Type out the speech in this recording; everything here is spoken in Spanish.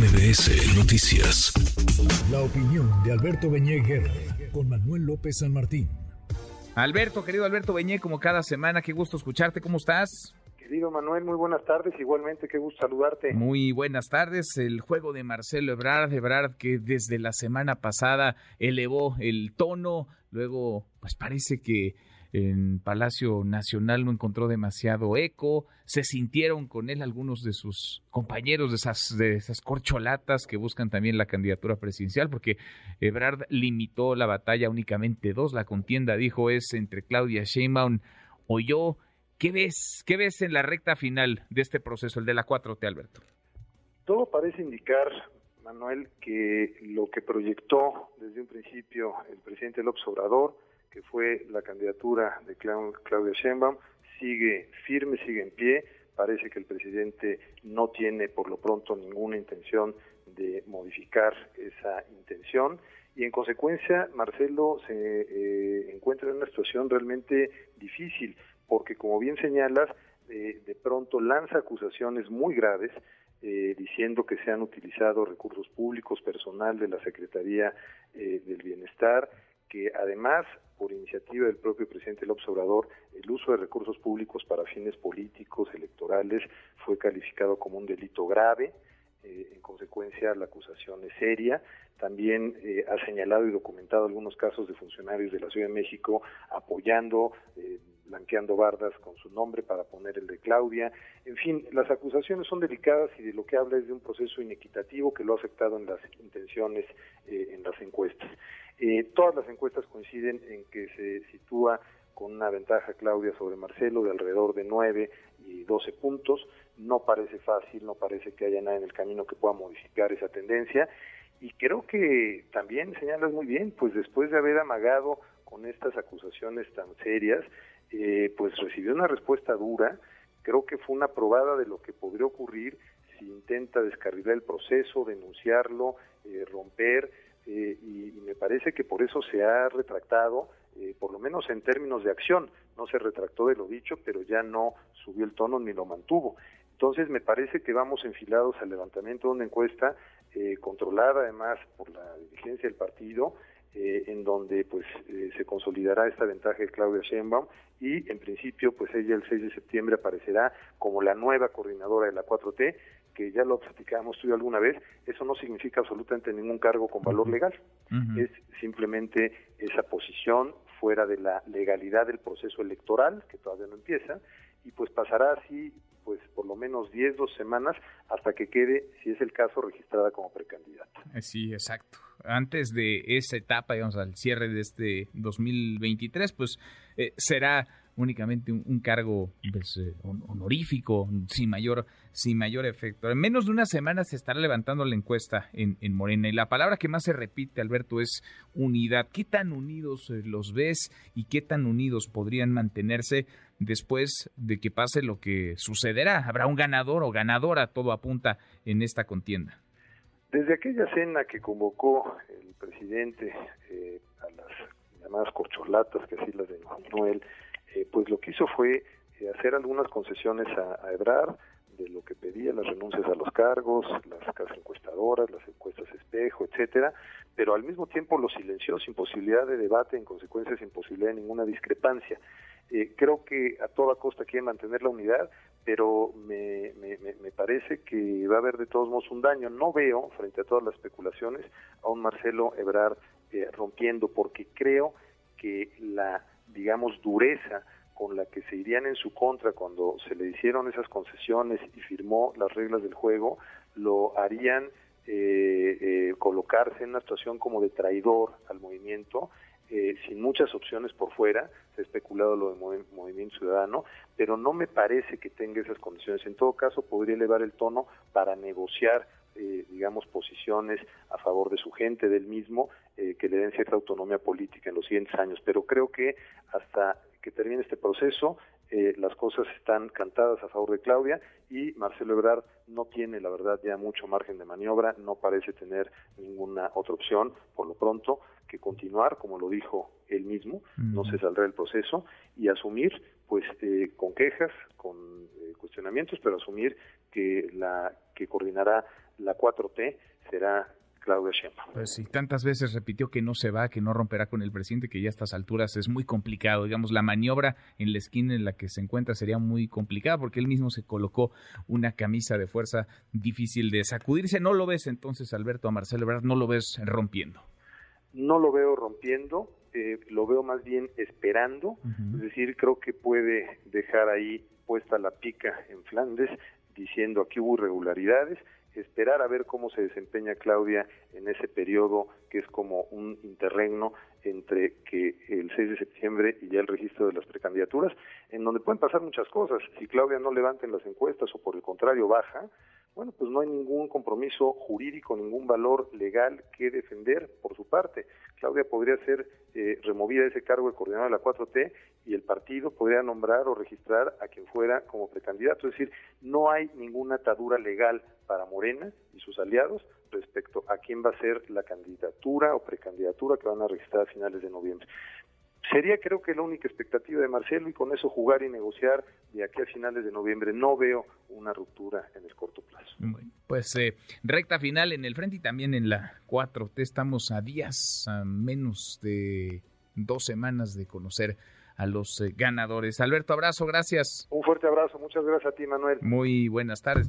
MBS Noticias. La opinión de Alberto Beñé con Manuel López San Martín. Alberto, querido Alberto Beñé, como cada semana, qué gusto escucharte, ¿cómo estás? Querido Manuel, muy buenas tardes, igualmente qué gusto saludarte. Muy buenas tardes, el juego de Marcelo Ebrard, Ebrard que desde la semana pasada elevó el tono, luego pues parece que en Palacio Nacional no encontró demasiado eco, se sintieron con él algunos de sus compañeros de esas, de esas corcholatas que buscan también la candidatura presidencial, porque Ebrard limitó la batalla únicamente dos, la contienda, dijo, es entre Claudia Sheinbaum o yo. ¿Qué ves, ¿Qué ves en la recta final de este proceso, el de la 4T, Alberto? Todo parece indicar, Manuel, que lo que proyectó desde un principio el presidente López Obrador, que fue la candidatura de Claudia Sheinbaum, sigue firme, sigue en pie. Parece que el presidente no tiene por lo pronto ninguna intención de modificar esa intención y en consecuencia Marcelo se eh, encuentra en una situación realmente difícil porque como bien señalas, eh, de pronto lanza acusaciones muy graves eh, diciendo que se han utilizado recursos públicos, personal de la Secretaría del Bienestar, que además por iniciativa del propio presidente López Obrador, el uso de recursos públicos para fines políticos, electorales, fue calificado como un delito grave. Eh, en consecuencia, la acusación es seria. También eh, ha señalado y documentado algunos casos de funcionarios de la Ciudad de México apoyando, eh, blanqueando bardas con su nombre para poner el de Claudia. En fin, las acusaciones son delicadas y de lo que habla es de un proceso inequitativo que lo ha afectado en las intenciones en las encuestas. Eh, todas las encuestas coinciden en que se sitúa con una ventaja Claudia sobre Marcelo de alrededor de 9 y 12 puntos. No parece fácil, no parece que haya nada en el camino que pueda modificar esa tendencia. Y creo que también señalas muy bien, pues después de haber amagado con estas acusaciones tan serias, eh, pues recibió una respuesta dura. Creo que fue una probada de lo que podría ocurrir si intenta descarrilar el proceso, denunciarlo, eh, romper eh, y, me parece que por eso se ha retractado, eh, por lo menos en términos de acción, no se retractó de lo dicho, pero ya no subió el tono ni lo mantuvo. Entonces me parece que vamos enfilados al levantamiento de una encuesta eh, controlada además por la dirigencia del partido, en donde pues se consolidará esta ventaja de Claudia Sheinbaum y en principio pues ella el 6 de septiembre aparecerá como la nueva coordinadora de la 4T que ya lo platicábamos tú alguna vez, eso no significa absolutamente ningún cargo con valor legal. Es simplemente esa posición fuera de la legalidad del proceso electoral, que todavía no empieza, y pues pasará así pues por lo menos 10, dos semanas hasta que quede, si es el caso, registrada como precandidata. Eh, sí, exacto. Antes de esa etapa, digamos, al cierre de este 2023, pues eh, será únicamente un, cargo pues, eh, honorífico, sin mayor, sin mayor efecto. En menos de una semana se estará levantando la encuesta en, Morena y la palabra que más se repite, Alberto, es unidad. ¿Qué tan unidos eh, los ves y qué tan unidos podrían mantenerse después de que pase lo que sucederá? ¿Habrá un ganador o ganadora? Todo apunta en esta contienda. Desde aquella cena que convocó el presidente eh, a las llamadas corcholatas, que así las denominó él, eh, pues lo que hizo fue eh, hacer algunas concesiones a, a, Ebrard de lo que pedía, las renuncias a los cargos, las casas encuestadoras, las encuestas espejo, etcétera, pero al mismo tiempo lo silenció sin posibilidad de debate, en consecuencia sin posibilidad de ninguna discrepancia. Eh, creo que a toda costa quiere mantener la unidad, pero me, me, me, parece que va a haber de todos modos un daño. No veo, frente a todas las especulaciones, a un Marcelo Ebrard rompiendo, porque creo que la digamos, dureza con la que se irían en su contra cuando se le hicieron esas concesiones y firmó las reglas del juego, lo harían eh, eh, colocarse en una situación como de traidor al movimiento, eh, sin muchas opciones por fuera, se ha especulado lo de Movimiento Ciudadano, pero no me parece que tenga esas condiciones. En todo caso, podría elevar el tono para negociar eh, digamos, posiciones a favor de su gente, del mismo, eh, que le den cierta autonomía política en los siguientes años. Pero creo que hasta que termine este proceso, eh, las cosas están cantadas a favor de Claudia y Marcelo Ebrard no tiene, la verdad, ya mucho margen de maniobra, no parece tener ninguna otra opción, por lo pronto, que continuar, como lo dijo él mismo, no se saldrá del proceso, y asumir pues eh, con quejas, con eh, cuestionamientos, pero asumir que la que coordinará la 4T será Claudia Sheinbaum. Pues sí, tantas veces repitió que no se va, que no romperá con el presidente, que ya a estas alturas es muy complicado. Digamos, la maniobra en la esquina en la que se encuentra sería muy complicada porque él mismo se colocó una camisa de fuerza difícil de sacudirse. ¿No lo ves entonces, Alberto, a Marcelo Ebrard, no lo ves rompiendo? No lo veo rompiendo, eh, lo veo más bien esperando, es decir, creo que puede dejar ahí puesta la pica en Flandes diciendo aquí hubo irregularidades, esperar a ver cómo se desempeña Claudia en ese periodo que es como un interregno entre que el 6 de septiembre y ya el registro de las precandidaturas, en donde pueden pasar muchas cosas. Si Claudia no levanta en las encuestas o por el contrario baja, bueno, pues no hay ningún compromiso jurídico, ningún valor legal que defender por su parte. Claudia podría ser eh, removida de ese cargo de coordinador de la 4T y el partido podría nombrar o registrar a quien fuera como precandidato. Es decir, no hay ninguna atadura legal para Morena y sus aliados respecto a quién va a ser la candidatura o precandidatura que van a registrar a finales de noviembre. Sería creo que la única expectativa de Marcelo y con eso jugar y negociar de aquí a finales de noviembre. No veo una ruptura en el corto plazo. pues eh, recta final en el frente y también en la 4T. Estamos a días, a menos de dos semanas de conocer a los eh, ganadores. Alberto, abrazo, gracias. Un fuerte abrazo, muchas gracias a ti, Manuel. Muy buenas tardes.